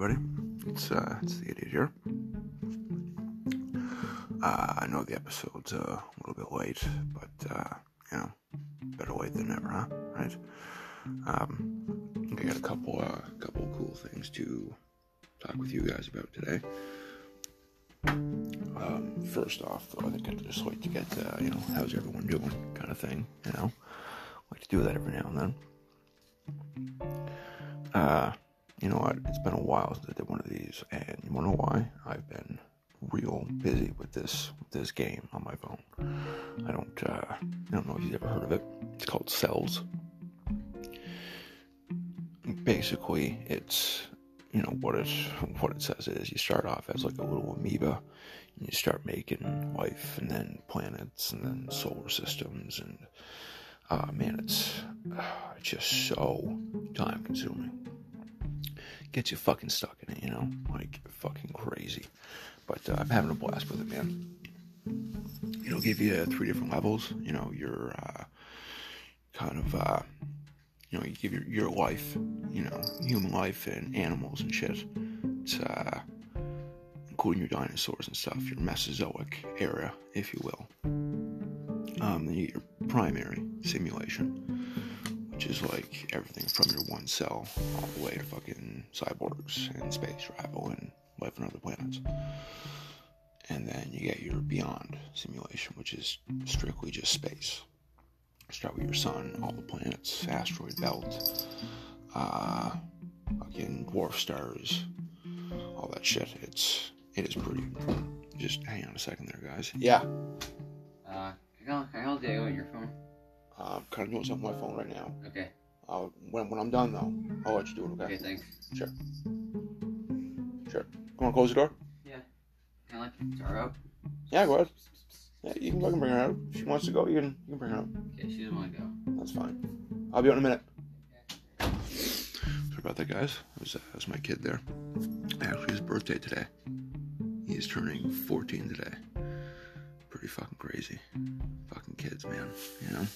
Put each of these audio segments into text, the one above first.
everybody. It's uh, it's the idiot here. Uh, I know the episode's uh, a little bit late, but uh, you know, better late than never, huh? Right? Um, I got a couple uh, couple cool things to talk with you guys about today. Um, first off, though, I think I'd just like to get uh, you know, how's everyone doing, kind of thing. You know, like to do that every now and then. Uh, you know what? It's been a while since I did one of these, and you wanna know why? I've been real busy with this with this game on my phone. I don't uh, I don't know if you've ever heard of it. It's called Cells. Basically, it's you know what it what it says is you start off as like a little amoeba, and you start making life, and then planets, and then solar systems, and uh, man, it's uh, just so time consuming gets you fucking stuck in it, you know, like fucking crazy. But uh, I'm having a blast with it, man. It'll give you three different levels. You know, your uh, kind of, uh, you know, you give your, your life, you know, human life and animals and shit. It's, uh, including your dinosaurs and stuff, your Mesozoic era, if you will. Um, your primary simulation which is like everything from your one cell all the way to fucking cyborgs and space travel and life on other planets. And then you get your beyond simulation, which is strictly just space. Start with your sun, all the planets, asteroid belt, uh, fucking dwarf stars, all that shit. It's it is pretty. Just hang on a second there, guys. Yeah. Uh, can I hold you on your phone? Uh, I'm kind of doing something on my phone right now. Okay. Uh, when, when I'm done, though, I'll let you do it, okay? Okay, thanks. Sure. Sure. Come on, close the door? Yeah. Can I let Tara out? Yeah, go ahead. Yeah, you can fucking bring her out. If she wants to go, you can, you can bring her out. Okay, she doesn't want to go. That's fine. I'll be out in a minute. Sorry about that, guys. It was, uh, it was my kid there. Actually, his birthday today. He's turning 14 today. Pretty fucking crazy. Fucking kids, man. You know?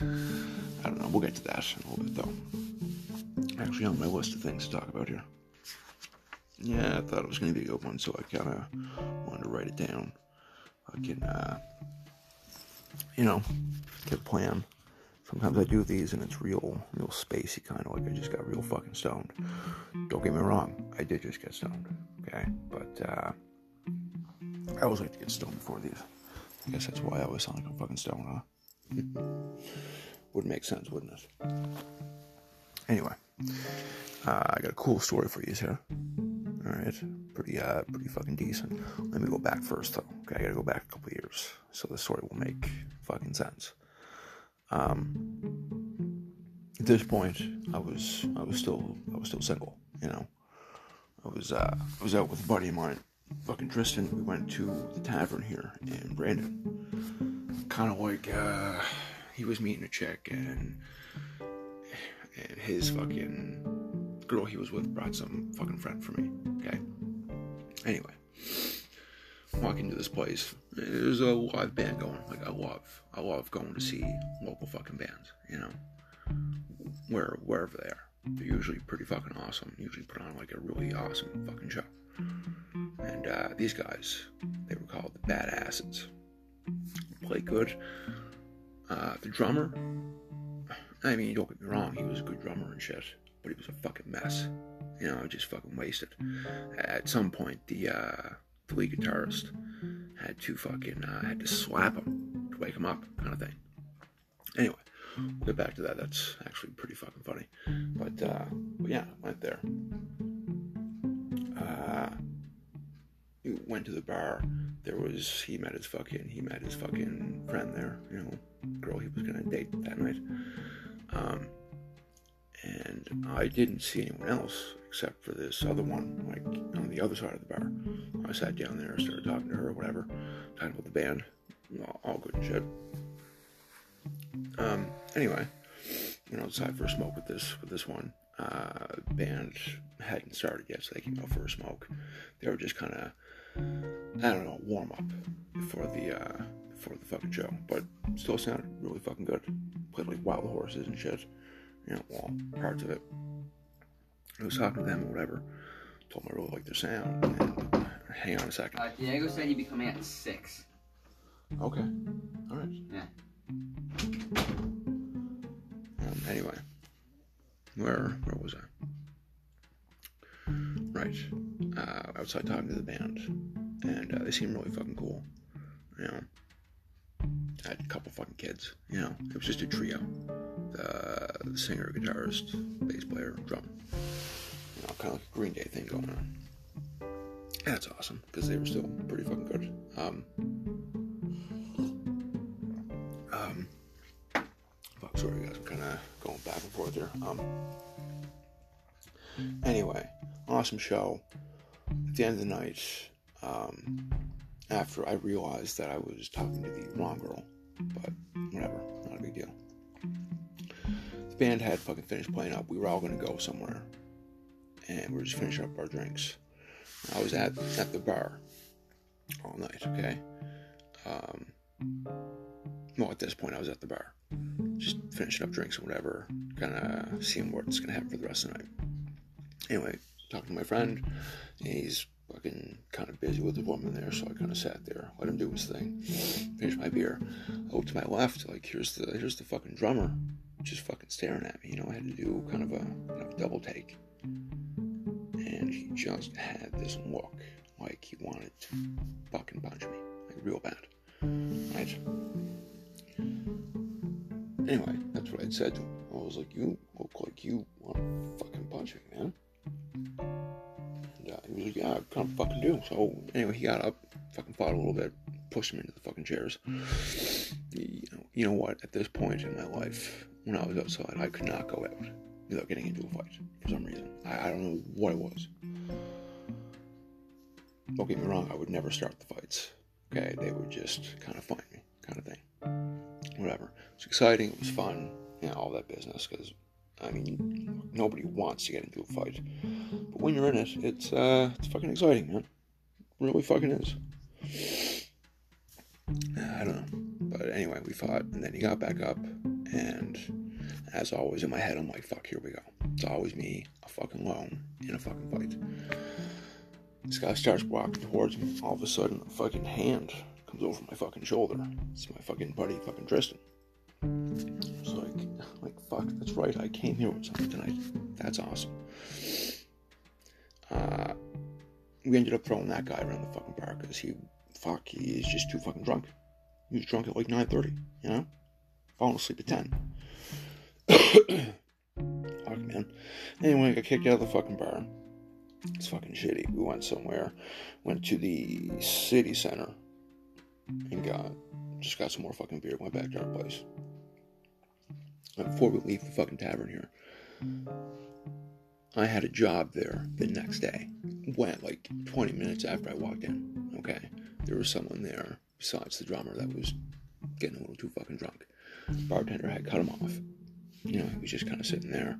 I don't know. We'll get to that in a little bit, though. Actually, on my list of things to talk about here. Yeah, I thought it was going to be a good one, so I kind of wanted to write it down. I can, uh, you know, get a plan. Sometimes I do these and it's real, real spacey, kind of like I just got real fucking stoned. Don't get me wrong, I did just get stoned, okay? But, uh, I always like to get stoned before these. I guess that's why I always sound like I'm fucking stoned, huh? Would make sense, wouldn't it? Anyway, uh, I got a cool story for you here. All right, pretty, uh, pretty fucking decent. Let me go back first, though. Okay, I gotta go back a couple years, so the story will make fucking sense. Um, at this point, I was, I was still, I was still single. You know, I was, uh, I was out with a buddy of mine, fucking Tristan. We went to the tavern here in Brandon kind of like uh, he was meeting a chick and and his fucking girl he was with brought some fucking friend for me. Okay. Anyway, walking to this place, there's a live band going. Like I love, I love going to see local fucking bands. You know, where wherever they are, they're usually pretty fucking awesome. Usually put on like a really awesome fucking show. And uh, these guys, they were called the Badasses play good. Uh, the drummer, I mean, don't get me wrong, he was a good drummer and shit, but he was a fucking mess. You know, just fucking wasted. At some point, the uh, the lead guitarist had to fucking uh, had to slap him to wake him up, kind of thing. Anyway, we'll get back to that. That's actually pretty fucking funny. But, uh, but yeah, went there. Uh, went to the bar there was he met his fucking he met his fucking friend there, you know, girl he was gonna date that night. Um, and I didn't see anyone else except for this other one, like on the other side of the bar. I sat down there, started talking to her, or whatever, talking about the band, all, good shit. Um, anyway, you know, decided for a smoke with this with this one. Uh, band hadn't started yet, so they came out for a smoke. They were just kind of I don't know, warm up before the uh, before the fucking show, but still sounded really fucking good. Played like wild horses and shit, you know, all parts of it. I was talking to them or whatever, told him I really like their sound. And hang on a second. Uh, Diego said he'd be coming at six. Okay. All right. Yeah. Um, anyway, where where was I? Right. Uh, outside talking to the band, and uh, they seemed really fucking cool. You know, I had a couple fucking kids. You know, it was just a trio: the, the singer, guitarist, bass player, drummer. You know, kind of like a Green Day thing going on. That's awesome because they were still pretty fucking good. Um, um, fuck, sorry guys, I'm kind of going back and forth here. Um, anyway, awesome show. At the end of the night, um, after I realized that I was talking to the wrong girl, but whatever, not a big deal. The band had fucking finished playing up. We were all gonna go somewhere, and we were just finishing up our drinks. I was at at the bar all night. Okay. Um, well, at this point, I was at the bar, just finishing up drinks or whatever, kind of seeing what's gonna happen for the rest of the night. Anyway, talking to my friend, he's fucking kind of busy with the woman there, so I kind of sat there, let him do his thing, finish my beer. I looked to my left, like here's the here's the fucking drummer, just fucking staring at me. You know, I had to do kind of a double take, and he just had this look like he wanted to fucking punch me, like real bad. Right. Anyway, that's what I'd said to him. I was like, "You look like you want to fucking punch me, man." And uh, he was like, "Yeah, I kind fucking do." So anyway, he got up, fucking fought a little bit, pushed him into the fucking chairs. You know, you know what? At this point in my life, when I was outside, I could not go out without getting into a fight for some reason. I, I don't know what it was. Don't get me wrong, I would never start the fights. Okay, they would just kind of find me, kind of thing. Whatever. It was exciting. It was fun. Yeah, all that business. Because I mean, nobody wants to get into a fight, but when you're in it, it's uh, it's fucking exciting, man. It really fucking is. I don't know, but anyway, we fought, and then he got back up, and as always in my head, I'm like, fuck, here we go. It's always me, a fucking lone in a fucking fight. This guy starts walking towards me. All of a sudden, a fucking hand comes over my fucking shoulder. It's my fucking buddy, fucking Tristan. It's like, like fuck, that's right. I came here with something tonight. That's awesome. Uh, we ended up throwing that guy around the fucking bar because he, fuck, he is just too fucking drunk. He was drunk at like 9:30. You know, falling asleep at 10. fuck, man. Anyway, I got kicked out of the fucking bar. It's fucking shitty. We went somewhere, went to the city center, and got just got some more fucking beer. Went back to our place. Before we leave the fucking tavern here, I had a job there the next day. Went like 20 minutes after I walked in. Okay, there was someone there besides the drummer that was getting a little too fucking drunk. Bartender had cut him off. You know, he was just kind of sitting there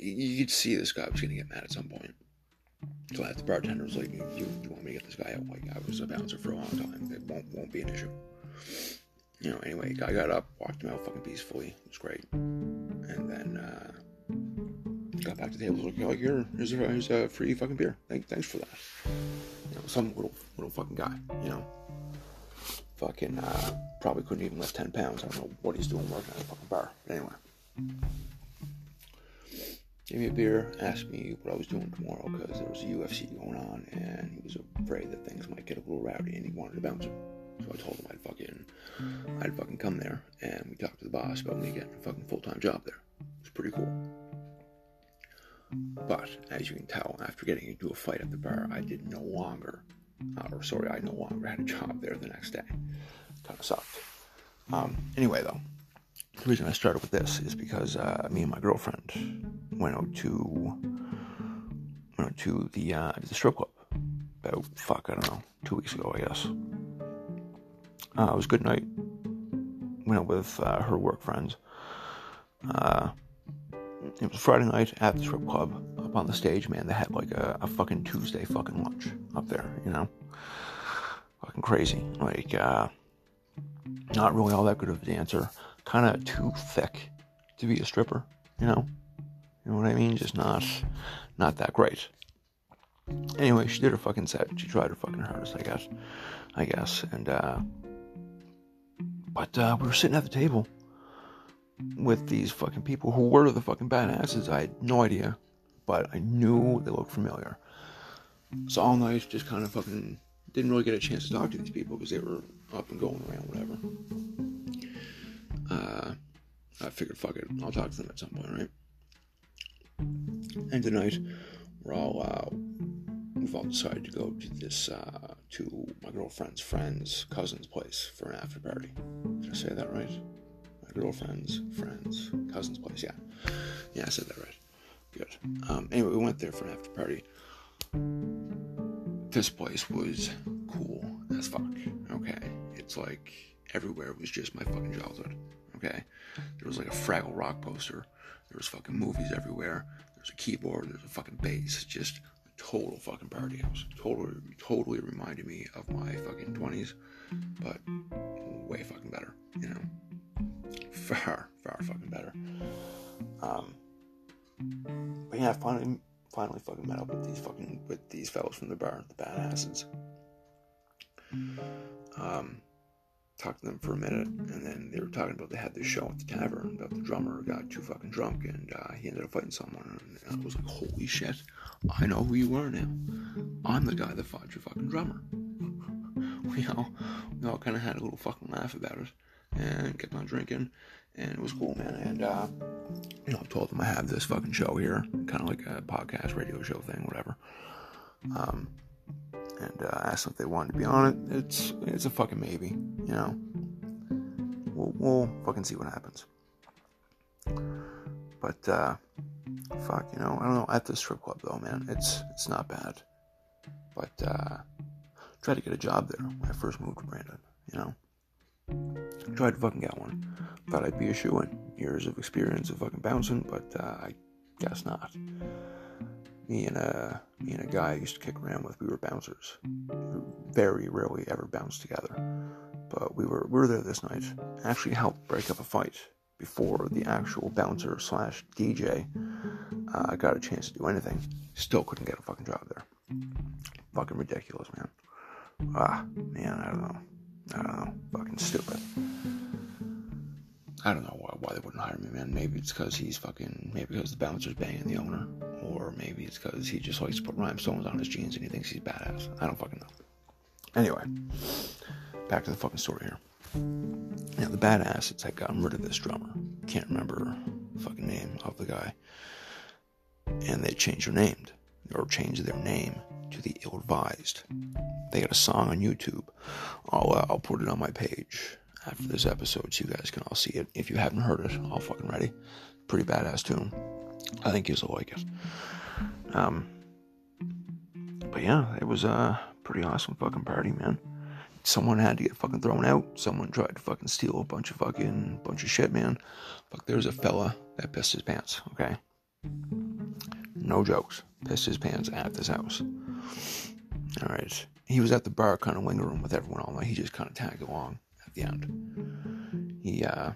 you could see this guy was gonna get mad at some point. So the bartender was like, you, you want me to get this guy out? Like I was a bouncer for a long time. It won't won't be an issue. You know, anyway, guy got up, walked him out fucking peacefully. It was great. And then uh, got back to the table, like, oh, here, here's a, here's a free fucking beer. Thank, thanks for that. You know, some little little fucking guy, you know. Fucking uh, probably couldn't even lift ten pounds. I don't know what he's doing working at a fucking bar. But anyway gave me a beer, asked me what I was doing tomorrow because there was a UFC going on, and he was afraid that things might get a little rowdy, and he wanted to bounce it. So I told him I'd fucking, I'd fucking come there, and we talked to the boss about me getting a fucking full time job there. It was pretty cool. But as you can tell, after getting into a fight at the bar, I did no longer, uh, or sorry, I no longer had a job there the next day. Kind of sucked. Um, anyway, though, the reason I started with this is because uh, me and my girlfriend went out to went out to the uh, the strip club about fuck I don't know two weeks ago I guess. Uh, it was good night. Went out with uh, her work friends. Uh, it was Friday night at the strip club. Up on the stage, man, they had like a, a fucking Tuesday fucking lunch up there, you know, fucking crazy. Like, uh, not really all that good of a dancer. Kind of too thick to be a stripper, you know You know what I mean? Just not, not that great. Anyway, she did her fucking set. She tried her fucking hardest, I guess. I guess. And, uh, but, uh, we were sitting at the table with these fucking people who were the fucking badasses. I had no idea, but I knew they looked familiar. So all night, just kind of fucking didn't really get a chance to talk to these people because they were up and going around, whatever. Uh, I figured, fuck it, I'll talk to them at some point, right? And tonight, we're all, uh, all decided to go to this, uh, to my girlfriend's friend's cousin's place for an after party. Did I say that right? My girlfriend's friend's cousin's place, yeah. Yeah, I said that right. Good. Um, anyway, we went there for an after party. This place was cool as fuck, okay? It's like everywhere was just my fucking childhood, okay? There was like a Fraggle Rock poster. There was fucking movies everywhere. There's a keyboard. There's a fucking bass. Just total fucking party house. Totally, totally reminded me of my fucking twenties, but way fucking better. You know, far, far fucking better. Um, but yeah, I finally, finally fucking met up with these fucking with these fellows from the bar, the badasses. Um, talked to them for a minute, and then they were talking about they had this show at the tavern about the drummer got too fucking drunk and uh, he ended up fighting someone. And I was like, holy shit, I know who you are now. I'm the guy that fought your fucking drummer. we all we all kind of had a little fucking laugh about it and kept on drinking, and it was cool, man. And uh, you know, I told them I have this fucking show here, kind of like a podcast, radio show thing, whatever. Um, and uh, asked them if they wanted to be on it. It's it's a fucking maybe, you know. We'll, we'll fucking see what happens. But uh, fuck, you know, I don't know. At the strip club though, man, it's it's not bad. But uh, tried to get a job there when I first moved to Brandon. You know, tried to fucking get one. Thought I'd be a shoe in. Years of experience of fucking bouncing, but uh, I guess not me and a me and a guy I used to kick around with, we were bouncers. We very rarely ever bounced together, but we were we were there this night. Actually, helped break up a fight before the actual bouncer slash DJ uh, got a chance to do anything. Still couldn't get a fucking job there. Fucking ridiculous, man. Ah, man, I don't know. I don't know. Fucking stupid. I don't know why, why they wouldn't hire me, man. Maybe it's because he's fucking. Maybe because the bouncer's banging the owner. Or maybe it's because he just likes to put rhinestones on his jeans and he thinks he's badass. I don't fucking know. Anyway, back to the fucking story here. Now, the badasses had gotten rid of this drummer. Can't remember the fucking name of the guy. And they changed their name, or changed their name to the Ill Advised. They got a song on YouTube. I'll, uh, I'll put it on my page after this episode so you guys can all see it. If you haven't heard it, all fucking ready. Pretty badass tune. I think you'll like it. Um, but yeah, it was a pretty awesome fucking party, man. Someone had to get fucking thrown out. Someone tried to fucking steal a bunch of fucking bunch of shit, man. Fuck, there's a fella that pissed his pants. Okay, no jokes. Pissed his pants at this house. All right, he was at the bar, kind of lingering with everyone all night. He just kind of tagged along the end. He uh,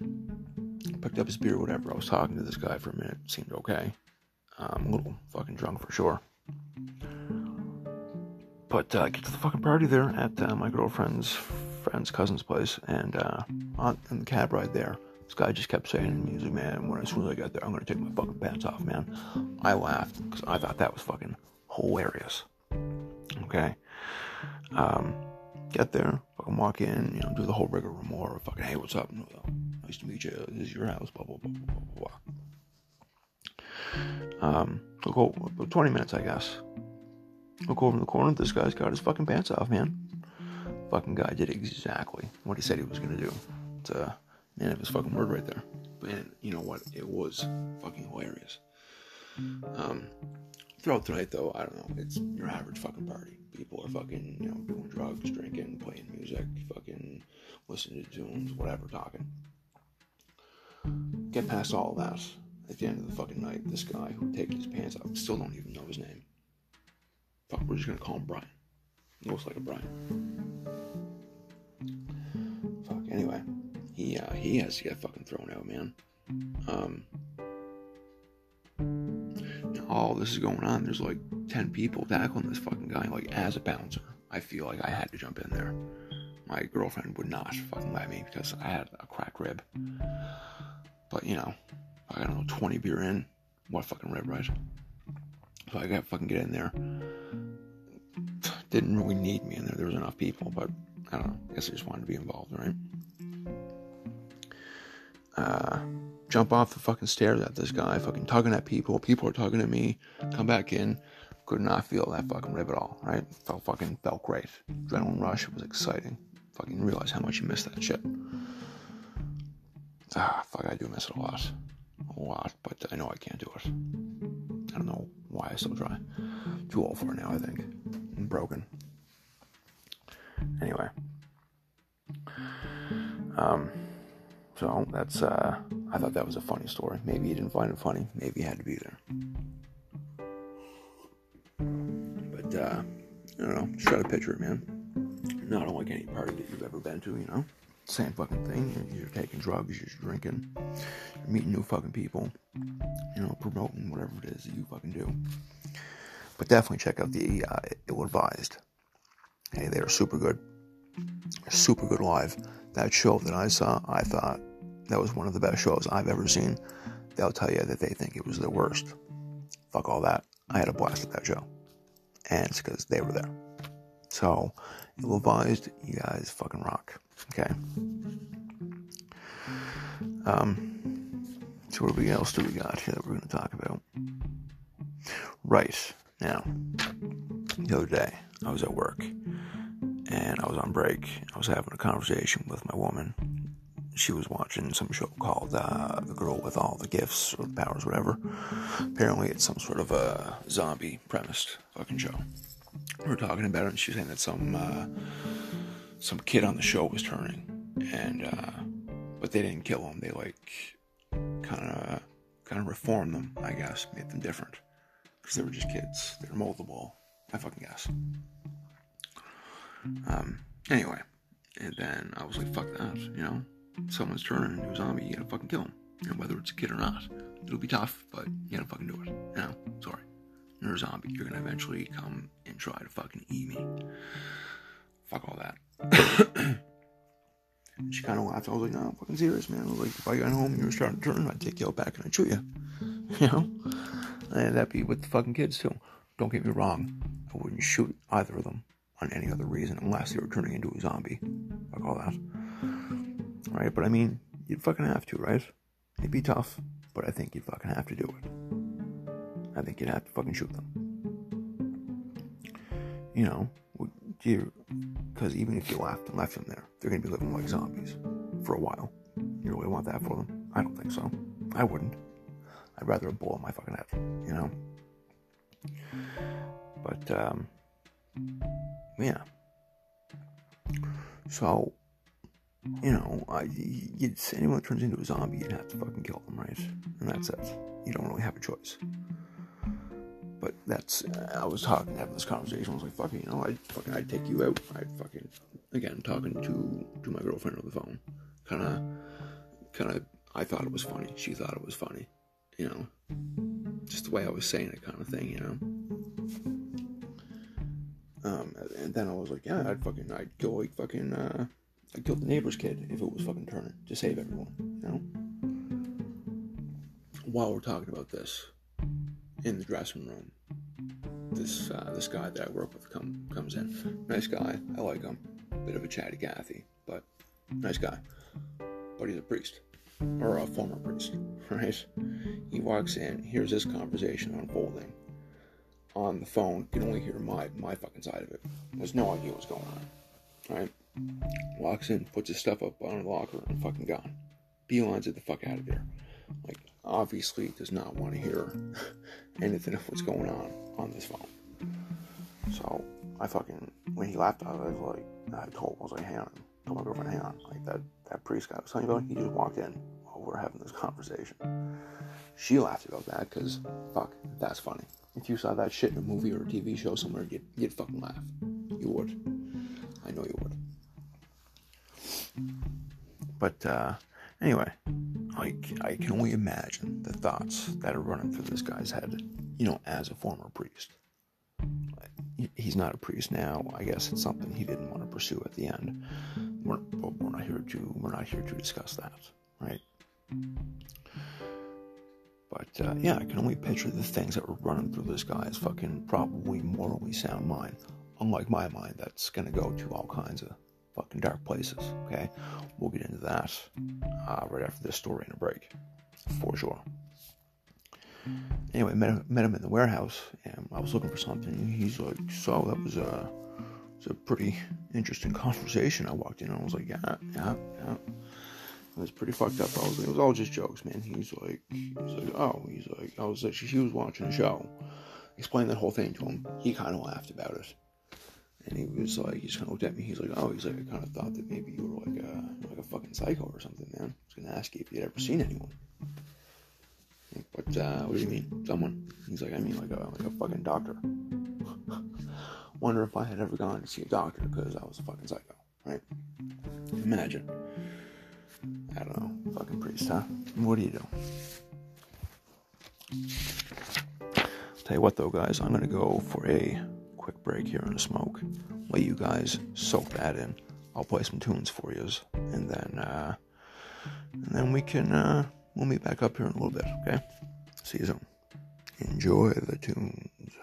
picked up his beer, whatever. I was talking to this guy for a minute. Seemed okay. I'm a little fucking drunk for sure. But uh, get to the fucking party there at uh, my girlfriend's friend's cousin's place, and uh, on in the cab ride there, this guy just kept saying in music, man. When as soon as I get there, I'm gonna take my fucking pants off, man. I laughed because I thought that was fucking hilarious. Okay. Um, get there, fucking walk in, you know, do the whole rigmarole, fucking, hey, what's up? Nice to meet you. This is your house, blah, blah, blah, blah, blah, blah. Um, look over, 20 minutes, I guess. Look over in the corner, this guy's got his fucking pants off, man. Fucking guy did exactly what he said he was gonna do. It's a man of his fucking word right there. But you know what? It was fucking hilarious. Um, throughout the night, though, I don't know. It's your average fucking party. People are fucking, you know, doing drugs, drinking, playing music, fucking listening to tunes, whatever, talking. Get past all that. At the end of the fucking night, this guy who takes his pants off, still don't even know his name. Fuck, we're just gonna call him Brian. Looks like a Brian. Fuck, anyway. He, uh, he has to get fucking thrown out, man. Um, all this is going on, there's like 10 people tackling this fucking guy, like as a bouncer. I feel like I had to jump in there. My girlfriend would not fucking let me because I had a cracked rib. But you know, I don't know, 20 beer in, what fucking rib, right? So I got fucking get in there. Didn't really need me in there. There was enough people, but I don't know. I guess I just wanted to be involved, right? Uh, jump off the fucking stairs at this guy, fucking tugging at people. People are tugging at me. Come back in. Could not feel that fucking rib at all, right? Felt fucking felt great. Adrenaline rush. It was exciting. Fucking realize how much you miss that shit. Ah, fuck, I do miss it a lot. A lot, but I know I can't do it. I don't know why I still try. Too old for it now, I think. I'm broken. Anyway. Um, so that's, uh, I thought that was a funny story. Maybe you didn't find it funny. Maybe you had to be there. But, uh, I don't know. Just try to picture it, man. Not unlike any party that you've ever been to, you know? Same fucking thing. You're, taking drugs, you're drinking, you're meeting new fucking people, you know, promoting whatever it is that you fucking do. But definitely check out the uh, Ill Advised. Hey, they are super good. Super good live. That show that I saw, I thought that was one of the best shows I've ever seen. They'll tell you that they think it was the worst. Fuck all that. I had a blast at that show. And it's because they were there. So, ill advised, you guys fucking rock. Okay. Um, so what else do we got here that we're going to talk about? Right. Now, the other day, I was at work and I was on break. I was having a conversation with my woman. She was watching some show called uh, The Girl with All the Gifts or the Powers, whatever. Apparently, it's some sort of a zombie premised fucking show. We were talking about it, and she was saying that some uh, some kid on the show was turning, and uh, but they didn't kill him. They like kind of kind of reformed them, I guess, made them different because they were just kids. They were moldable. I fucking guess. Um. Anyway, and then I was like, "Fuck that," you know. Someone's turning into a zombie. You gotta fucking kill him. Know, whether it's a kid or not. It'll be tough, but you gotta fucking do it. You know. Sorry. You're a zombie. You're gonna eventually come and try to fucking eat me. Fuck all that. she kind of laughed. I was like, no, I'm fucking serious, man. I was like, if I got home and you were starting to turn, I'd take you out back and I'd shoot you. You know? And that'd be with the fucking kids, too. Don't get me wrong. I wouldn't shoot either of them on any other reason unless they were turning into a zombie. Fuck all that. Right? But I mean, you'd fucking have to, right? It'd be tough, but I think you'd fucking have to do it. I think you'd have to fucking shoot them. You know, because even if you left and left them there, they're gonna be living like zombies for a while. You really want that for them? I don't think so. I wouldn't. I'd rather a bullet in my fucking head, you know. But um, yeah. So, you know, I, you'd, anyone turns into a zombie, you'd have to fucking kill them, right? And that's it. You don't really have a choice. But that's I was talking, having this conversation. I was like, "Fucking, you know, I fucking, I'd take you out. I'd fucking, again, talking to to my girlfriend on the phone. Kind of, kind of. I thought it was funny. She thought it was funny. You know, just the way I was saying it, kind of thing. You know. Um, and then I was like, yeah, I'd fucking, I'd go like fucking, uh, I'd kill the neighbor's kid if it was fucking Turner to save everyone. You know. While we're talking about this, in the dressing room. This uh, this guy that I work with come, comes in. Nice guy. I like him. Bit of a chatty Cathy, but nice guy. But he's a priest. Or a former priest, right? He walks in, hears this conversation unfolding. On the phone, can only hear my my fucking side of it. There's no idea what's going on. Right? Walks in, puts his stuff up on the locker, and fucking gone. Beelines it the fuck out of there. Like, obviously does not want to hear anything of what's going on on this phone. So I fucking when he left, I was like, I told I was like, hang on, told my girlfriend, hang on, like that that priest guy I was telling you about, he just walked in while we are having this conversation. She laughed about that because fuck, that's funny. If you saw that shit in a movie or a TV show somewhere, you'd, you'd fucking laugh. You would. I know you would. But uh, anyway, like I can only imagine the thoughts that are running through this guy's head, you know, as a former priest. He's not a priest now. I guess it's something he didn't want to pursue at the end. We're, we're not here to we're not here to discuss that, right? But uh, yeah, I can only picture the things that were running through this guy's fucking probably morally sound mind. Unlike my mind, that's gonna go to all kinds of fucking dark places. Okay, we'll get into that uh, right after this story in a break, for sure. Anyway, met him, met him in the warehouse, and I was looking for something. He's like, "So that was a, was a pretty interesting conversation." I walked in, and I was like, "Yeah, yeah, yeah." It was pretty fucked up. I was like, it was all just jokes, man. He's like, he's like, oh, he's like, I was like, she was watching a show. Explained that whole thing to him. He kind of laughed about it. And he was like, he just kind of looked at me. He's like, oh, he's like, I kind of thought that maybe you were like a, like a fucking psycho or something, man. I was going to ask you if you'd ever seen anyone. Like, what, uh, what do you mean? Someone? He's like, I mean, like a, like a fucking doctor. Wonder if I had ever gone to see a doctor because I was a fucking psycho, right? Imagine. I don't know. Fucking priest, huh? What do you do? Tell you what, though, guys, I'm gonna go for a quick break here on a smoke. Let you guys soak that in. I'll play some tunes for you, and then uh, and then we can uh, we'll meet back up here in a little bit. Okay? See you soon. Enjoy the tunes.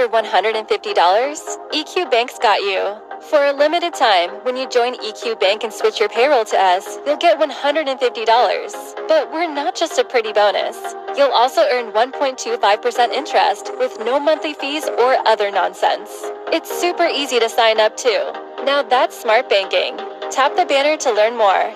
Extra $150? EQ Bank's got you. For a limited time, when you join EQ Bank and switch your payroll to us, you'll get $150. But we're not just a pretty bonus. You'll also earn 1.25% interest with no monthly fees or other nonsense. It's super easy to sign up too. Now that's smart banking. Tap the banner to learn more.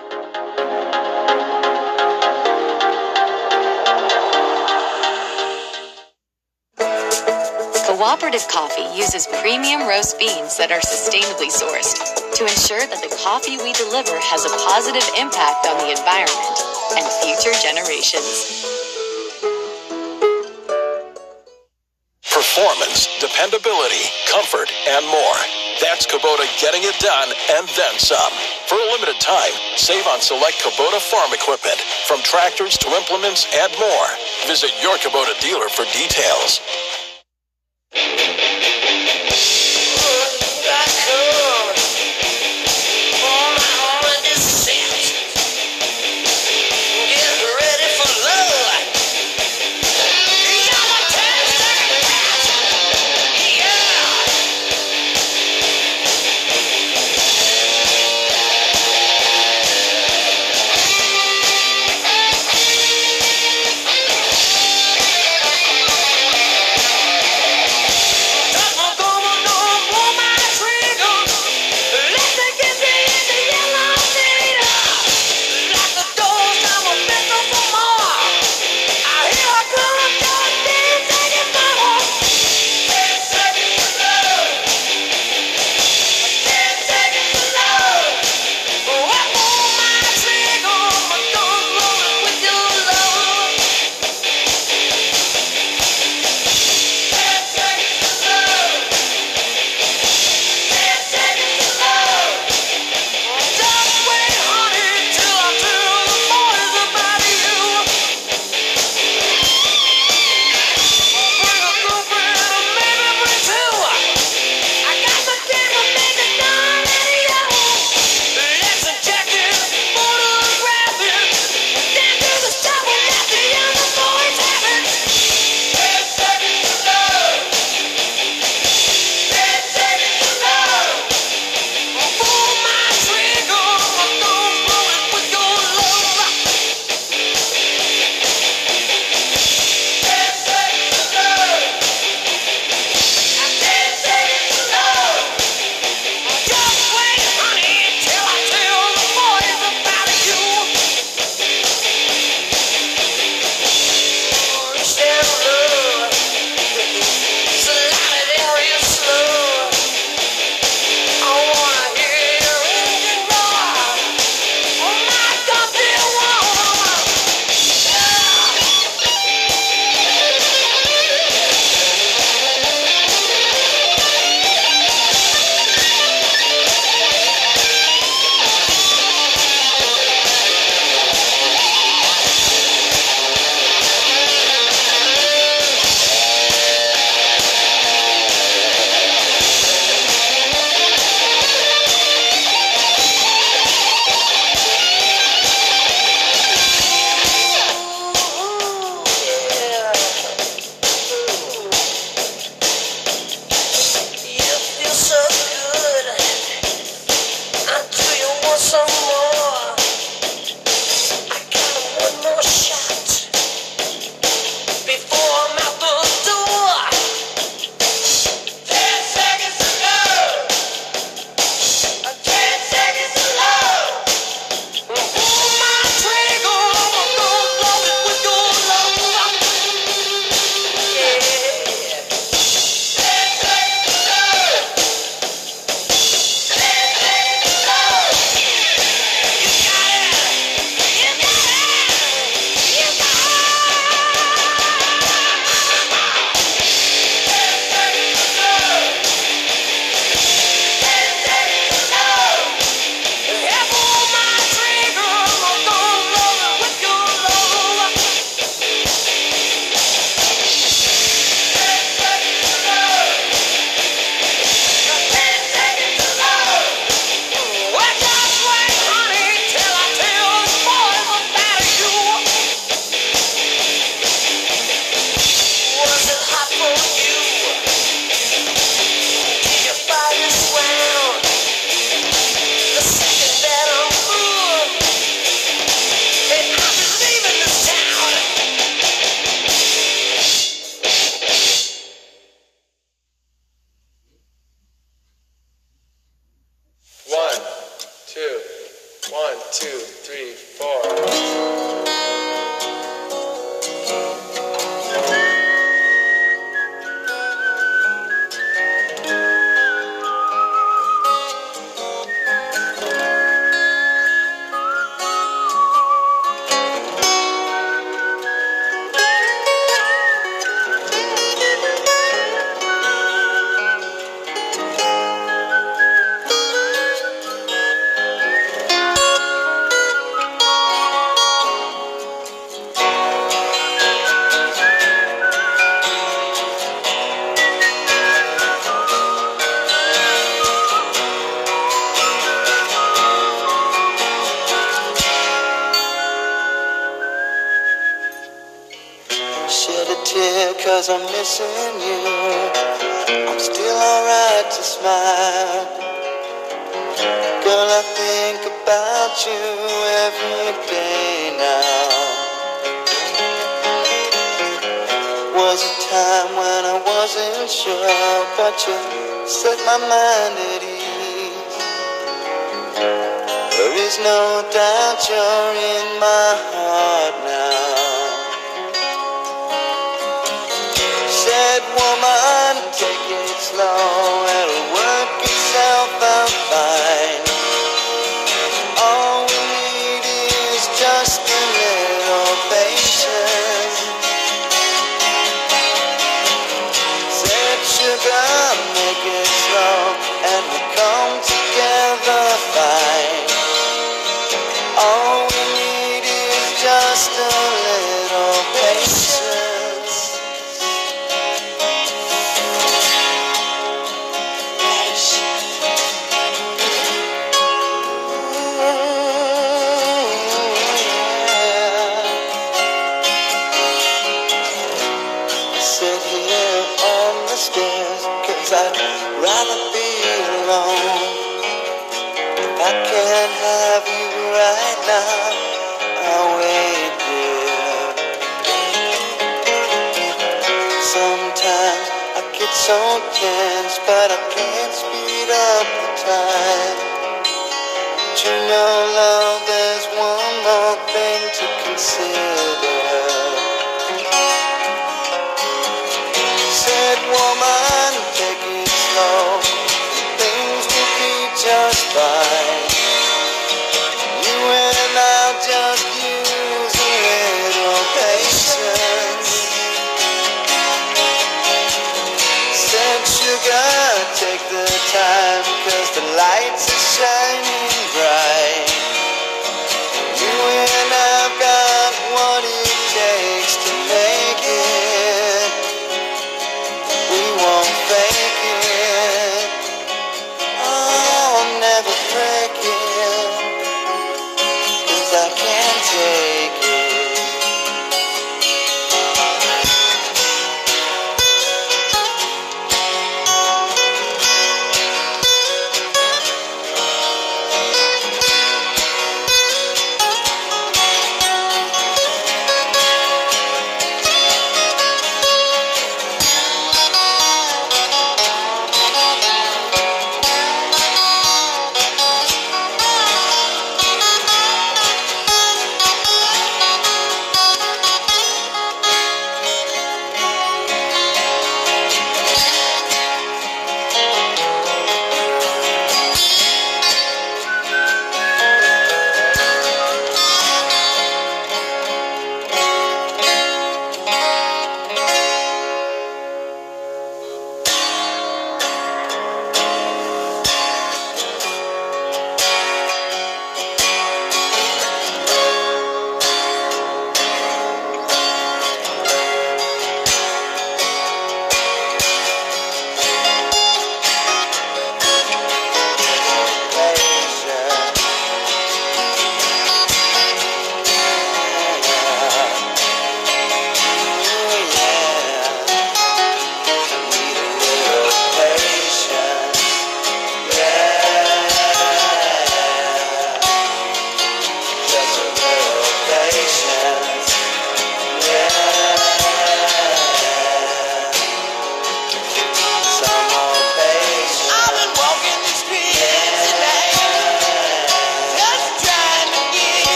Cooperative Coffee uses premium roast beans that are sustainably sourced to ensure that the coffee we deliver has a positive impact on the environment and future generations. Performance, dependability, comfort, and more. That's Kubota getting it done and then some. For a limited time, save on select Kubota farm equipment, from tractors to implements and more. Visit your Kubota dealer for details. Thank you.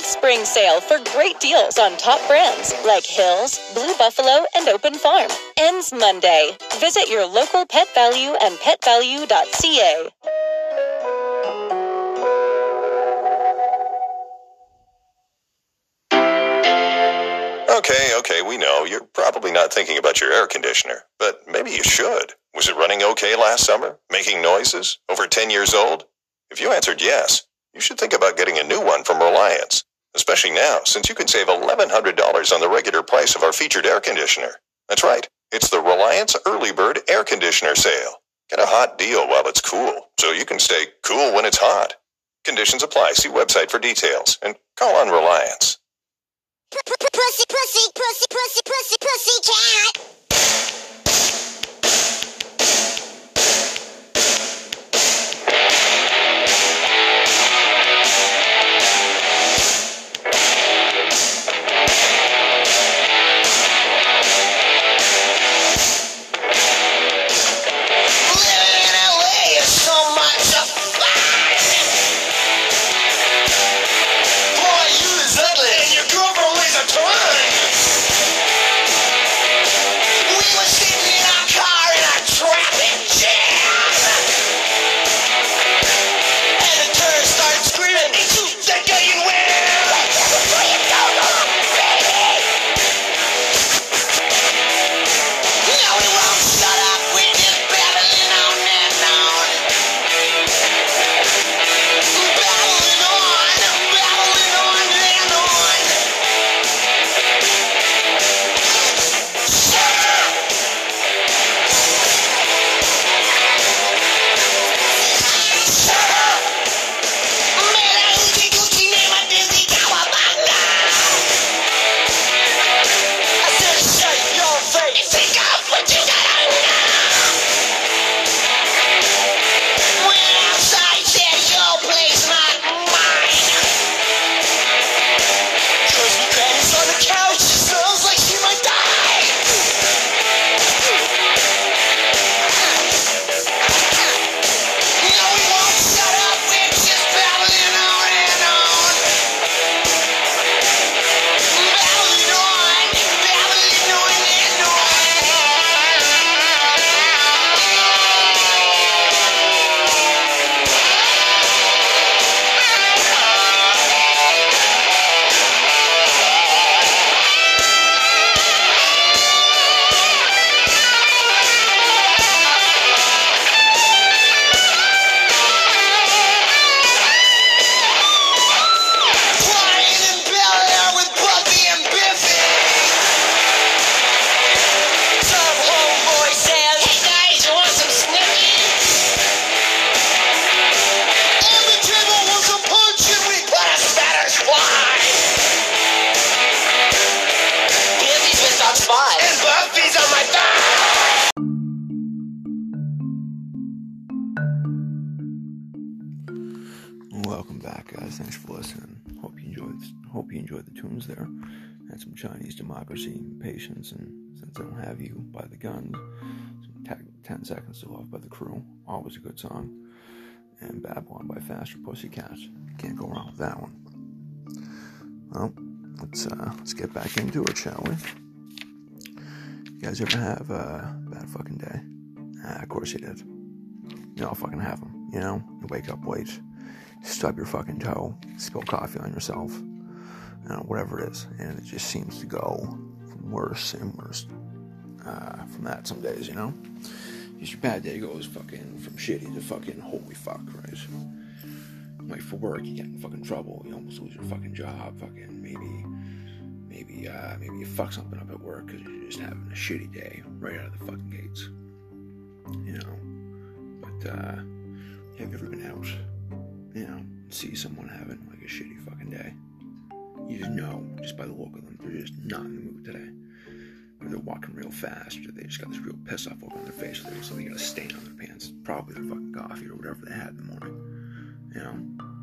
Big spring sale for great deals on top brands like Hills, Blue Buffalo, and Open Farm. Ends Monday. Visit your local Pet Valu and petvalu.ca. Okay, okay, we know. You're probably not thinking about your air conditioner, but maybe you should. Was it running okay last summer? Making noises? Over 10 years old? If you answered yes, you should think about getting a new one from Reliance, especially now, since you can save $1,100 on the regular price of our featured air conditioner. That's right, it's the Reliance Early Bird Air Conditioner Sale. Get a hot deal while it's cool, so you can stay cool when it's hot. Conditions apply. See website for details, and call on Reliance. Pussy, pussy, pussy, pussy, pussy, pussy cat. Back, guys. Thanks for listening. Hope you enjoyed. Hope you enjoyed the tunes there. Had some Chinese democracy, patience, and since I don't have you by the some ta- ten seconds to love by the Crüe. Always a good song. And Babylon by Faster Pussycat. Can't go wrong with that one. Well, let's uh, let's get back into it, shall we? You guys ever have a bad fucking day? Ah, of course you did. You all fucking have them. You know, you wake up late stub your fucking toe, spill coffee on yourself, whatever it is, and it just seems to go from worse and worse uh, from that some days, you know. Just your bad day goes fucking from shitty to fucking holy fuck, right? Like for work, you get in fucking trouble, you almost lose your fucking job, fucking maybe, maybe, uh, maybe you fuck something up at work because you're just having a shitty day right out of the fucking gates, you know. But uh, have you ever been out? You know, see someone having like a shitty fucking day. You just know, just by the look of them, they're just not in the mood today. Or they're walking real fast, or they just got this real piss off look on their face, or there's something got a stain on their pants. Probably their fucking coffee or whatever they had in the morning. You know,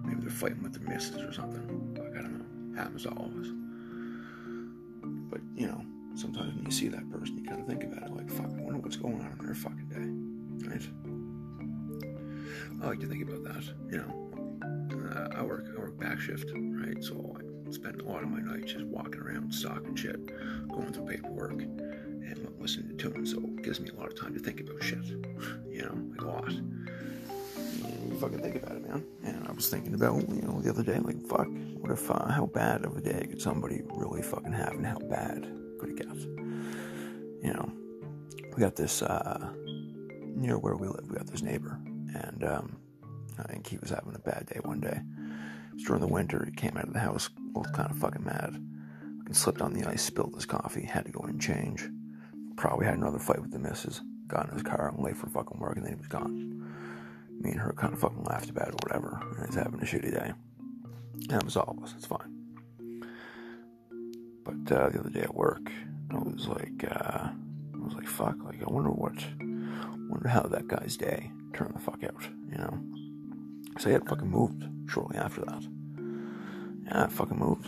maybe they're fighting with their missus or something. Like, I don't know. Happens to all of us. But, you know, sometimes when you see that person, you kind of think about it like, fuck, I wonder what's going on in their fucking day. Right? I like to think about that, you know. Uh, I work I work back shift, right? So I spend a lot of my night just walking around, stocking shit, going through paperwork, and listening to tunes. So it gives me a lot of time to think about shit, you know, like a lot. You fucking think about it, man. And I was thinking about, you know, the other day, like, fuck, what if, uh, how bad of a day could somebody really fucking have, and how bad could it get? You know, we got this, uh, near where we live, we got this neighbor, and, um, I think he was having a bad day one day. It was during the winter, he came out of the house, both kind of fucking mad. Fucking slipped on the ice, spilled his coffee, had to go and change. Probably had another fight with the missus, got in his car and late for fucking work, and then he was gone me and her kind of fucking laughed about it or whatever. And he's having a shitty day. And it was all of us. It's fine. But uh, the other day at work, I was like, uh, I was like, fuck. Like, I wonder what, wonder how that guy's day turned the fuck out. You know? He had fucking moved shortly after that. Yeah, I fucking moved.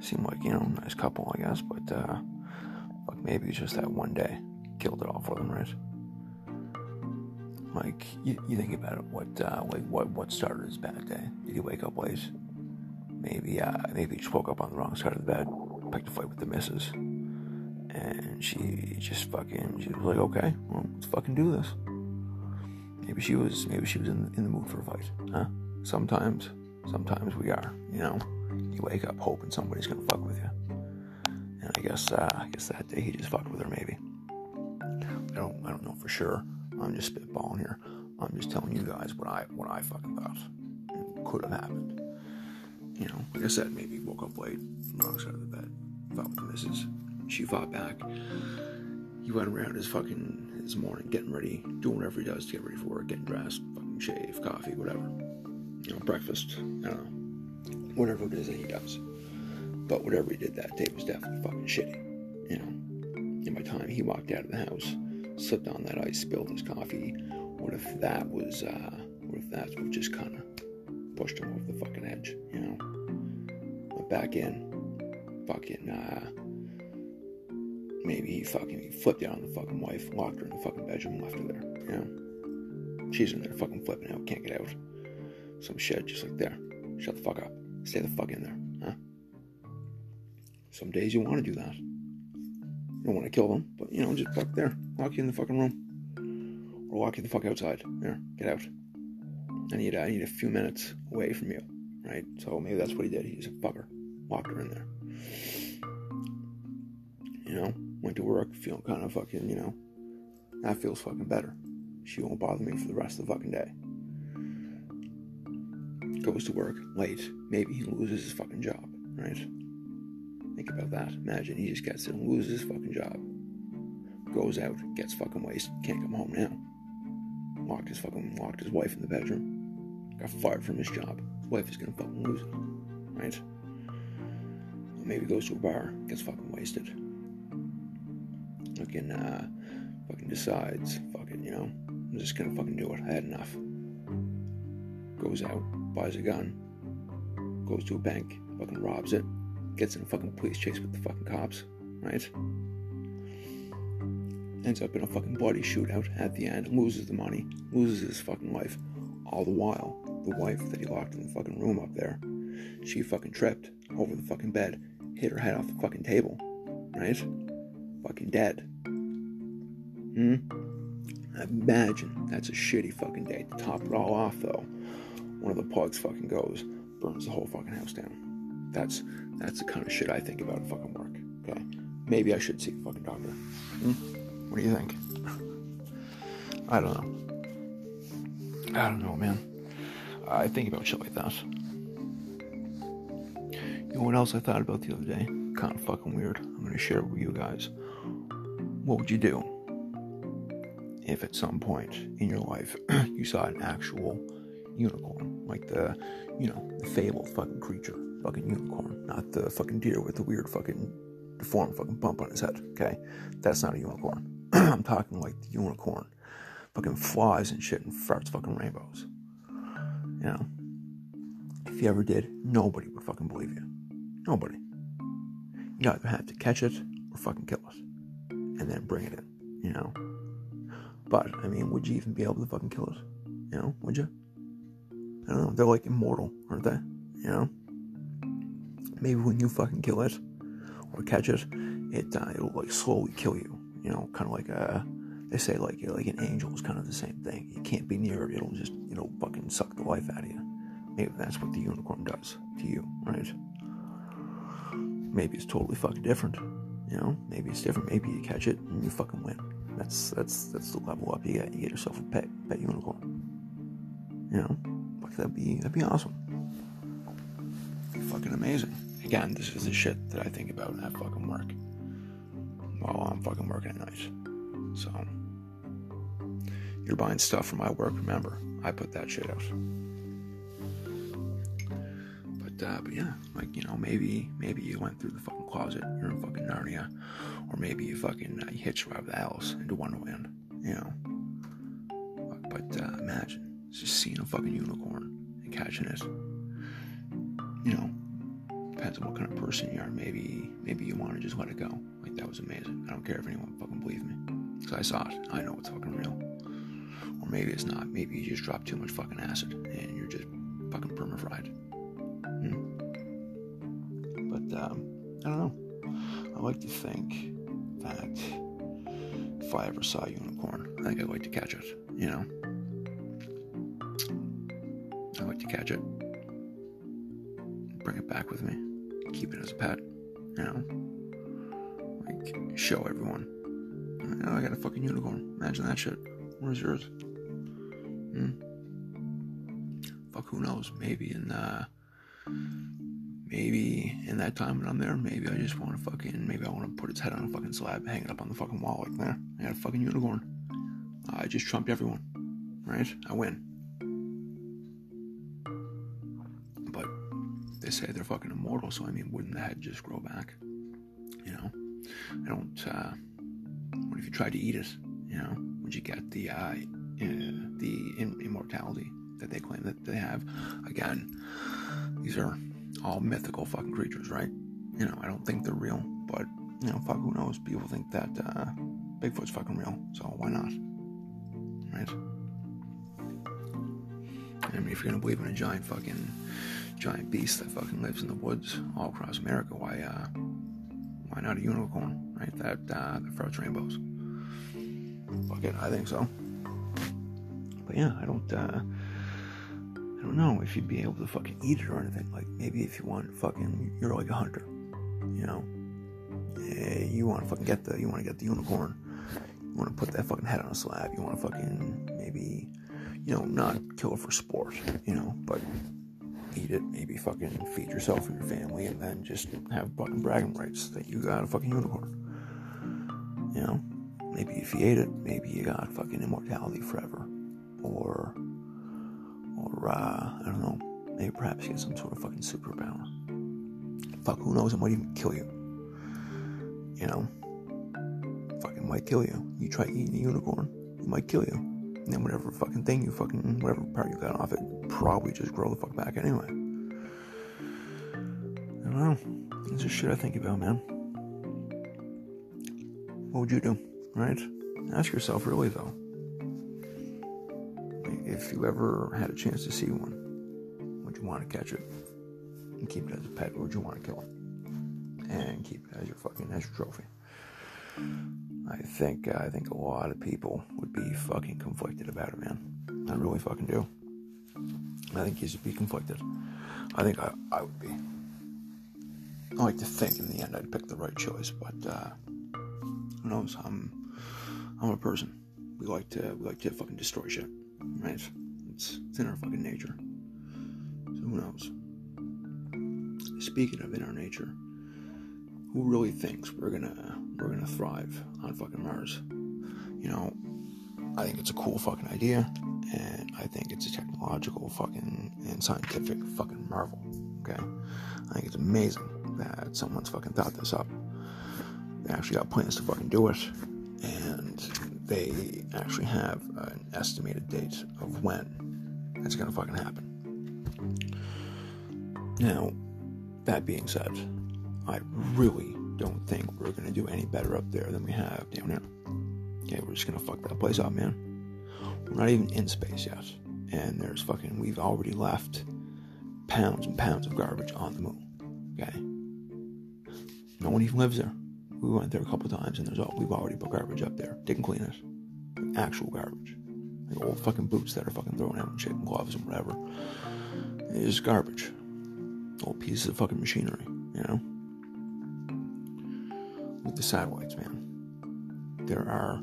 Seemed like you know, nice couple, I guess. But uh, fuck, maybe it's just that one day killed it all for them, right? Like you, you think about it, what uh, like what what started his bad day? Did he wake up late? Maybe uh, maybe he just woke up on the wrong side of the bed, picked a fight with the missus, and she just fucking she was like, okay, well let's fucking do this. Maybe she was maybe she was in in the mood for a fight, huh? Sometimes, sometimes we are, you know. You wake up hoping somebody's gonna fuck with you, and I guess uh, I guess that day he just fucked with her. Maybe I don't I don't know for sure. I'm just spitballing here. I'm just telling you guys what I what I fucking thought could have happened. You know, like I said, maybe woke up late, wrong side of the bed, fought with the missus. She fought back. He went around his fucking his morning, getting ready, doing whatever he does to get ready for work, getting dressed, fucking shave, coffee, whatever. You know, breakfast. I don't know, whatever it is that he does. But whatever he did that day was definitely fucking shitty. You know, in my time he walked out of the house slipped on that ice, spilled his coffee. What if that was, uh, what if that's what just kind of pushed him over the fucking edge, you know? Went back in, fucking, uh, maybe he fucking flipped out on the fucking wife, locked her in the fucking bedroom, left her there, you know? She's in there fucking flipping out, can't get out. Some shit, just like there. Shut the fuck up. Stay the fuck in there, huh? Some days you want to do that. You don't want to kill them, but you know, just fuck there. Lock you in the fucking room. Or lock you the fuck outside. There, get out. I need I need a few minutes away from you. Right? So maybe that's what he did. He's a fucker. Locked her in there. You know, went to work feeling kind of fucking, you know, that feels fucking better. She won't bother me for the rest of the fucking day. Goes to work late. Maybe he loses his fucking job, right? Think about that. Imagine he just gets it and loses his fucking job. Goes out, gets fucking wasted, can't come home now. Locked his fucking locked his wife in the bedroom. Got fired from his job. His wife is gonna fucking lose it. Right? Or maybe goes to a bar, gets fucking wasted. Fucking uh fucking decides, fucking, you know, I'm just gonna fucking do it. I had enough. Goes out, buys a gun, goes to a bank, fucking robs it, gets in a fucking police chase with the fucking cops, right? Ends up in a fucking bloody shootout at the end, loses the money, loses his fucking life. All the while, the wife that he locked in the fucking room up there, she fucking tripped over the fucking bed, hit her head off the fucking table, right? Fucking dead. Hmm? I imagine that's a shitty fucking day. To top it all off, though, one of the pugs fucking goes, burns the whole fucking house down. That's that's the kind of shit I think about at fucking work. Okay, maybe I should see a fucking doctor. Hmm? What do you think? I don't know. I don't know, man. I think about shit like that. You know what else I thought about the other day? Kind of fucking weird. I'm gonna share it with you guys. What would you do if at some point in your life you saw an actual unicorn, like the, you know, the fabled fucking creature, fucking unicorn, not the fucking deer with the weird fucking deformed fucking bump on his head. Okay, that's not a unicorn. I'm talking like the unicorn, fucking flies and shit and farts fucking rainbows. You know, if you ever did, nobody would fucking believe you. Nobody. You'd either have to catch it or fucking kill it, and then bring it in. You know. But I mean, would you even be able to fucking kill it? You know, would you? I don't know. They're like immortal, aren't they? You know. Maybe when you fucking kill it or catch it, it uh, it'll like slowly kill you. You know, kind of like a. They say like like an angel is kind of the same thing. You can't be near it; it'll just you know fucking suck the life out of you. Maybe that's what the unicorn does to you, right? Maybe it's totally fucking different. You know, maybe it's different. Maybe you catch it and you fucking win. That's that's that's the level up you get. You get yourself a pet pet unicorn. You know, like that'd be that'd be awesome. Be fucking amazing. Again, this is the shit that I think about at fucking work while I'm fucking working at night. So you're buying stuff for my work. Remember, I put that shit out. But uh, but yeah, like you know, maybe maybe you went through the fucking closet. You're in fucking Narnia, or maybe you fucking uh, you hitchhiked Alice into Wonderland. You know. But, uh, imagine just seeing a fucking unicorn and catching it. You know, depends on what kind of person you are. Maybe maybe you want to just let it go. Like that was amazing. I don't care if anyone fucking believe me, because I saw it. I know it's fucking real. Or maybe it's not. Maybe you just dropped too much fucking acid and you're just fucking perma-fried. Hmm. Um, I don't know. I like to think that if I ever saw a unicorn, I think I'd like to catch it. You know, I like to catch it, bring it back with me, keep it as a pet. You know, like show everyone. Oh, I got a fucking unicorn. Imagine that shit. Where's yours? Hmm? Fuck, who knows? Maybe in uh, maybe in that time when I'm there, maybe I just want to fucking, maybe I want to put its head on a fucking slab, hang it up on the fucking wall like there. I got a fucking unicorn. I just trumped everyone, right? I win. But they say they're fucking immortal, so I mean, wouldn't the head just grow back? You know, I don't. uh What if you tried to eat it? You know, would you get the uh, the in- immortality that they claim that they have? Again, these are all mythical fucking creatures, right? You know, I don't think they're real, but you know, fuck, who knows? People think that uh, Bigfoot's fucking real, so why not? Right? I mean, if you're gonna believe in a giant fucking giant beast that fucking lives in the woods all across America, why uh, why not a unicorn, right? That uh, that floats rainbows. Fuck it, I think so. But yeah, I don't. Uh, don't know if you'd be able to fucking eat it or anything. Like maybe if you want fucking, you're like a hunter, you know. Yeah, you want to fucking get the, you want to get the unicorn. You want to put that fucking head on a slab. You want to fucking maybe, you know, not kill it for sport, you know, but eat it. Maybe fucking feed yourself and your family, and then just have fucking bragging rights that you got a fucking unicorn. You know, maybe if you ate it, maybe you got fucking immortality forever, or or uh, I don't know, maybe perhaps get some sort of fucking superpower. Fuck, who knows? It might even kill you. You know, fucking might kill you. You try eating a unicorn, it might kill you. And then whatever fucking thing you fucking, whatever part you got off it, probably just grow the fuck back anyway. I don't know. It's just shit I think about, man. What would you do, right? Ask yourself, really, though if you ever had a chance to see one, would you want to catch it and keep it as a pet, or would you want to kill it and keep it as your fucking as your trophy? I think I think a lot of people would be fucking conflicted about it, man. I really fucking do. I think you should be conflicted. I think I, I would be. I like to think in the end I'd pick the right choice, but uh, who knows? I'm I'm a person. We like to we like to fucking destroy shit. Right? It's, it's in our fucking nature. So who knows? Speaking of in our nature, who really thinks we're gonna we're gonna thrive on fucking Mars? You know, I think it's a cool fucking idea, and I think it's a technological fucking and scientific fucking marvel. Okay, I think it's amazing that someone's fucking thought this up. They actually got plans to fucking do it, they actually have an estimated date of when it's gonna fucking happen. Now, that being said, I really don't think we're gonna do any better up there than we have down here. Okay, we're just gonna fuck that place up, man. We're not even in space yet. and there's fucking we've already left pounds and pounds of garbage on the moon. Okay, no one even lives there. We went there a couple times, and there's all we've already put garbage up there. Didn't clean it. Actual garbage, like old fucking boots that are fucking thrown out and shit, and gloves and whatever. It's garbage. Old pieces of fucking machinery, you know. With the satellites, man. There are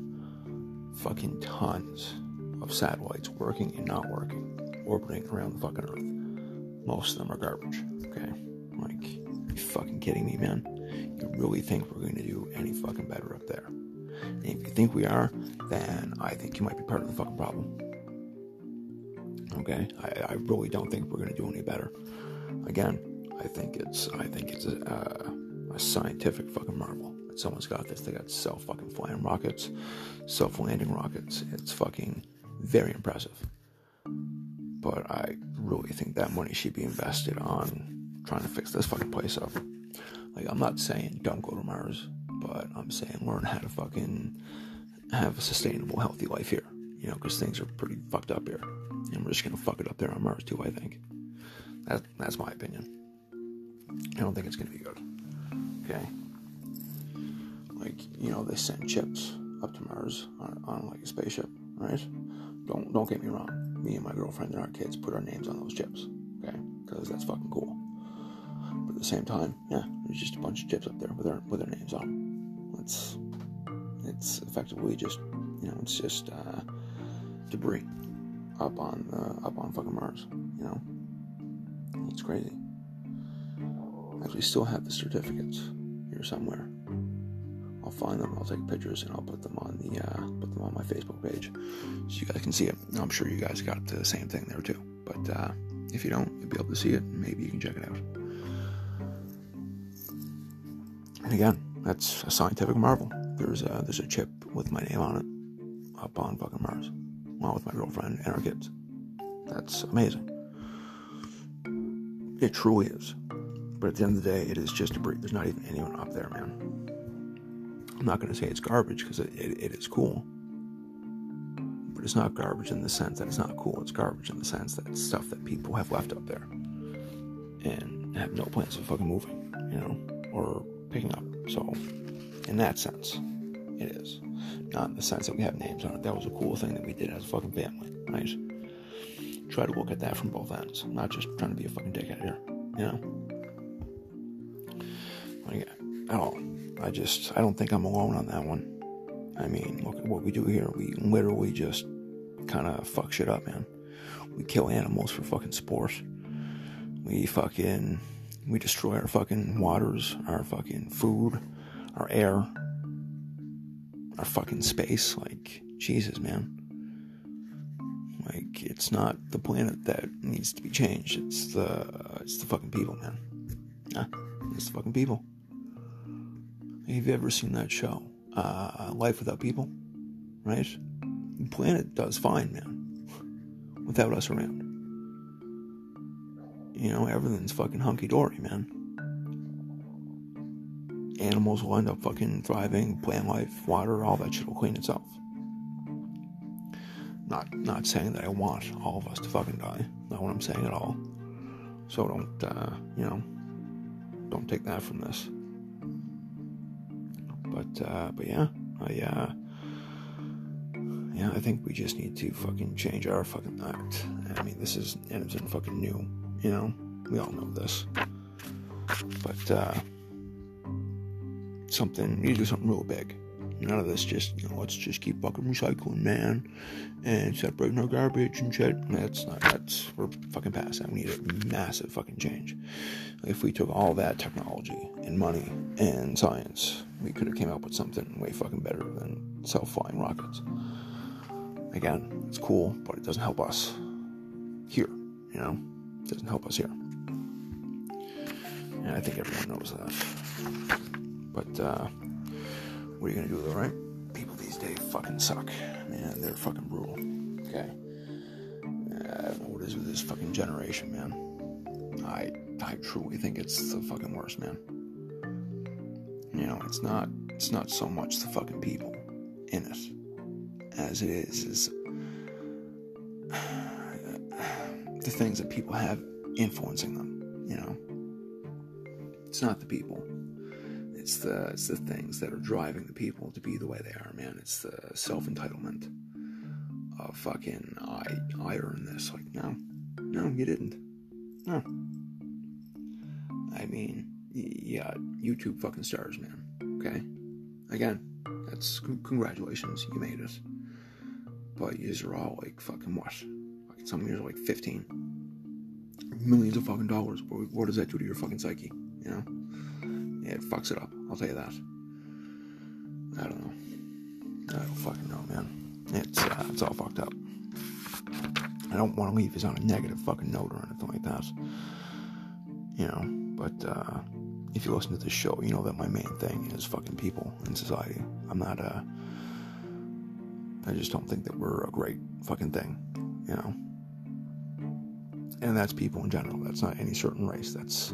fucking tons of satellites working and not working, orbiting around the fucking Earth. Most of them are garbage. Okay, like you fucking kidding me, man? Really think we're going to do any fucking better up there? And if you think we are, then I think you might be part of the fucking problem. Okay, I, I really don't think we're going to do any better. Again, I think it's I think it's a, uh, a scientific fucking marvel someone's got this. They got self fucking flying rockets, self landing rockets. It's fucking very impressive. But I really think that money should be invested on trying to fix this fucking place up. Like I'm not saying don't go to Mars, but I'm saying learn how to fucking have a sustainable, healthy life here. You know, because things are pretty fucked up here, and we're just gonna fuck it up there on Mars too. I think. That, that's my opinion. I don't think it's gonna be good. Okay. Like you know, they send chips up to Mars on, on like a spaceship, right? Don't don't get me wrong. Me and my girlfriend and our kids put our names on those chips, okay? Because that's fucking cool. At the same time, yeah, there's just a bunch of chips up there with their with our names on. It's it's effectively just you know it's just uh, debris up on uh, up on fucking Mars. You know, it's crazy. I actually still have the certificates here somewhere. I'll find them. I'll take pictures and I'll put them on the uh, put them on my Facebook page, so you guys can see it. I'm sure you guys got the same thing there too. But uh, if you don't, you'll be able to see it. Maybe you can check it out. And again, that's a scientific marvel. There's a there's a chip with my name on it up on fucking Mars, along with my girlfriend and our kids. That's amazing. It truly is. But at the end of the day, it is just a debris. There's not even anyone up there, man. I'm not going to say it's garbage because it, it, it is cool. But it's not garbage in the sense that it's not cool. It's garbage in the sense that it's stuff that people have left up there and have no plans of fucking moving, you know, or picking up. So, in that sense, it is. Not in the sense that we have names on it. That was a cool thing that we did as a fucking family, right? Try to look at that from both ends. I'm not just trying to be a fucking dickhead here, you know? Like, at all. I just, I don't think I'm alone on that one. I mean, look at what we do here. We literally just kind of fuck shit up, man. We kill animals for fucking sport. We fucking, we destroy our fucking waters, our fucking food, our air, our fucking space. Like, Jesus, man. Like, it's not the planet that needs to be changed. It's the, it's the fucking people, man. It's the fucking people. Have you ever seen that show, uh, Life Without People? Right? The planet does fine, man, without us around. You know, everything's fucking hunky dory, man. Animals will end up fucking thriving, plant life, water, all that shit will clean itself. Not, not saying that I want all of us to fucking die. Not what I'm saying at all. So don't, uh, you know, don't take that from this. But uh, but yeah, I uh, yeah, I think we just need to fucking change our fucking act. I mean, this is it's fucking new, you know. We all know this, but uh, something to do something real big. None of this just you know let's just keep fucking recycling, man, and separating our garbage and shit. That's not that's we're fucking past that. We need a massive fucking change. If we took all that technology and money and science, we could have came up with something way fucking better than self-flying rockets. Again, it's cool, but it doesn't help us here. You know, doesn't help us here. And I think everyone knows that. But uh, what are you gonna do though, right? People these days fucking suck, man. They're fucking brutal. Okay. I don't know what is with this fucking generation, man. I I truly think it's the fucking worst, man. You know, it's not it's not so much the fucking people in it as it is is the things that people have influencing them. You know, it's not the people. It's the it's the things that are driving the people to be the way they are, man. It's the self entitlement of fucking I I earned this. Like no, no, you didn't. No. I mean, yeah, YouTube fucking stars, man. Okay, again, that's congratulations, you made it. But yous are all like fucking what? Some are like fifteen millions of fucking dollars. What, what does that do to your fucking psyche? You know, yeah, it fucks it up. I'll tell you that. I don't know. I don't fucking know, man. It's uh, it's all fucked up. I don't want to leave this on a negative fucking note or anything like that. You know, but uh, if you listen to this show, you know that my main thing is fucking people in society. I'm not a. Uh, I just don't think that we're a great fucking thing, you know. And that's people in general. That's not any certain race. That's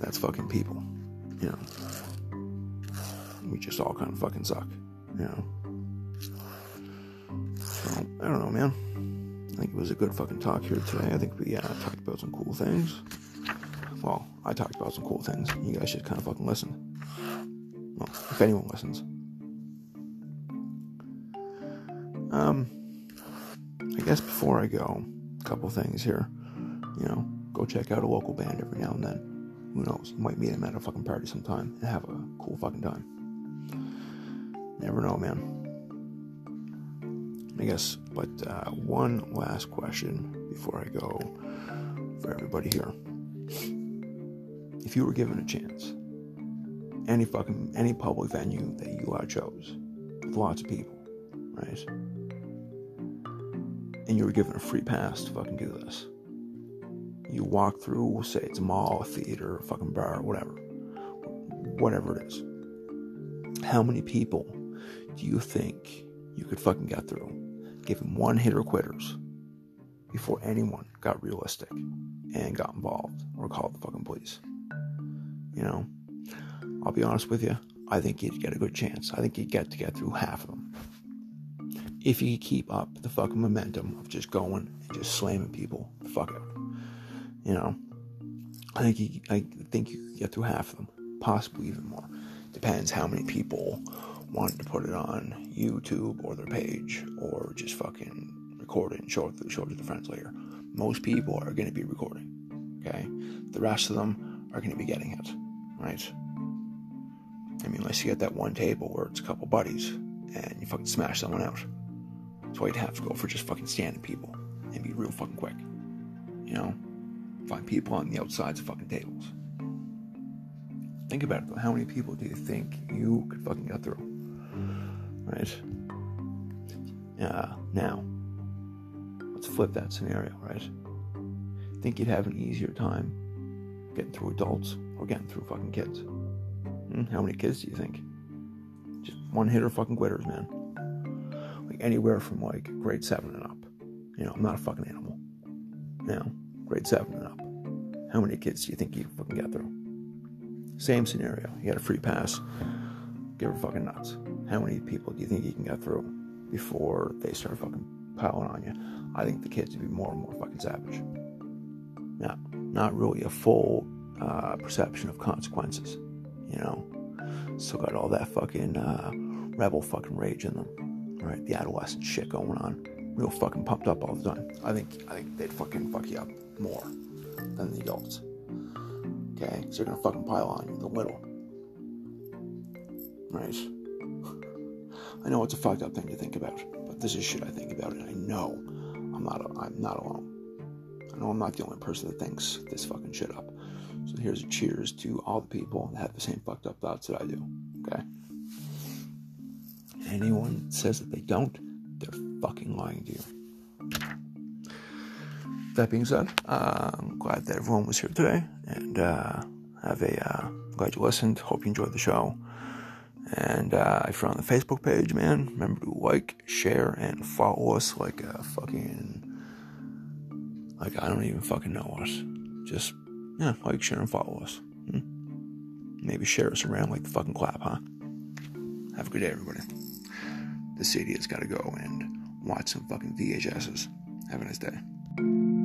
that's fucking people, you know. We just all kind of fucking suck, you know. So I don't know, man. I think it was a good fucking talk here today. I think we talked about some cool things. Well, I talked about some cool things. You guys should kind of fucking listen. Well, if anyone listens. Um, I guess before I go, a couple things here. You know, go check out a local band every now and then. Who knows? You might meet them at a fucking party sometime and have a cool fucking time. Never know, man. I guess, but uh, one last question before I go for everybody here. If you were given a chance, any fucking any public venue that you uh, chose, with lots of people, right? and you were given a free pass to fucking do this. You walk through, say it's a mall, a theater, a fucking bar, whatever. Whatever it is. How many people do you think you could fucking get through? Give them one hitter quitters before anyone got realistic and got involved or called the fucking police. You know, I'll be honest with you. I think you'd get a good chance. I think you'd get to get through half of them if you keep up the fucking momentum of just going and just slamming people fuck out. You know, I think you, I think you could get through half of them, possibly even more. Depends how many people want to put it on YouTube or their page or just fucking record it and show it, to, show it to their friends later. Most people are going to be recording. Okay, the rest of them are going to be getting it, right? I mean, unless you get that one table where it's a couple buddies and you fucking smash someone out. So I'd have to go for just fucking standing people and be real fucking quick. You know? Find people on the outsides of fucking tables. Think about it though. How many people do you think you could fucking get through? Right? Uh, now, let's flip that scenario, right? Think you'd have an easier time getting through adults or getting through fucking kids? Hmm? How many kids do you think? Just one hitter fucking quitters, man Like anywhere from like grade seven and up. You know, I'm not a fucking animal. You know, grade seven and up. How many kids do you think you fucking get through? Same scenario. You got a free pass. Give her fucking nuts. How many people do you think you can get through before they start fucking piling on you? I think the kids would be more and more fucking savage. Yeah, not really a full uh, perception of consequences. You know, still got all that fucking uh, rebel fucking rage in them right? The adolescent shit going on, real fucking pumped up all the time. I think I think they'd fucking fuck you up more than the adults. Okay, so they're gonna fucking pile on you, the little. Right? I know it's a fucked up thing to think about, but this is shit I think about, and I know I'm not I'm not alone. I know I'm not the only person that thinks this fucking shit up. So here's a cheers to all the people that have the same fucked up thoughts that I do. Okay anyone says that they don't, they're fucking lying to you. That being said, uh, I'm glad that everyone was here today, and uh, have a uh, glad you listened. Hope you enjoyed the show. And uh, if you're on the Facebook page, man, remember to like, share, and follow us like a fucking like I don't even fucking know us. Just yeah, like, share, and follow us. Hmm? Maybe share us around like the fucking clap, huh? Have a good day, everybody the CD has got to go and watch some fucking VHSs. Have a nice day.